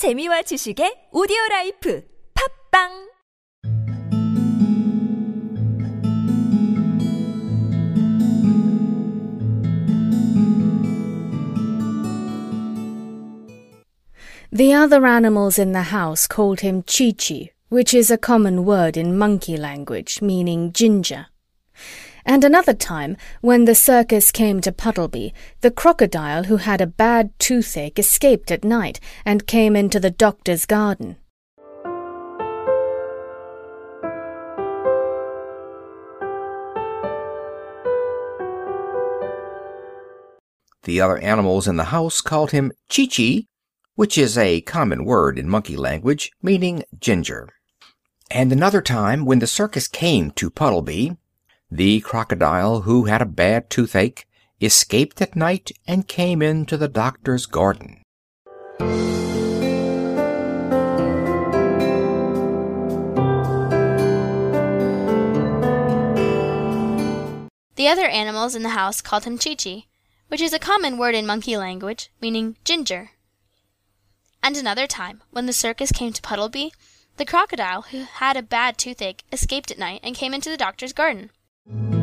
재미와 지식의 오디오 라이프 팝빵 The other animals in the house called him Chee-Chee, which is a common word in monkey language meaning ginger. And another time, when the circus came to Puddleby, the crocodile who had a bad toothache escaped at night and came into the doctor's garden. The other animals in the house called him Chee-Chee, which is a common word in monkey language meaning ginger. And another time, when the circus came to Puddleby, the crocodile who had a bad toothache escaped at night and came into the doctor's garden. The other animals in the house called him Chee-Chee, which is a common word in monkey language, meaning ginger. And another time, when the circus came to Puddleby, the crocodile who had a bad toothache escaped at night and came into the doctor's garden. Thank you.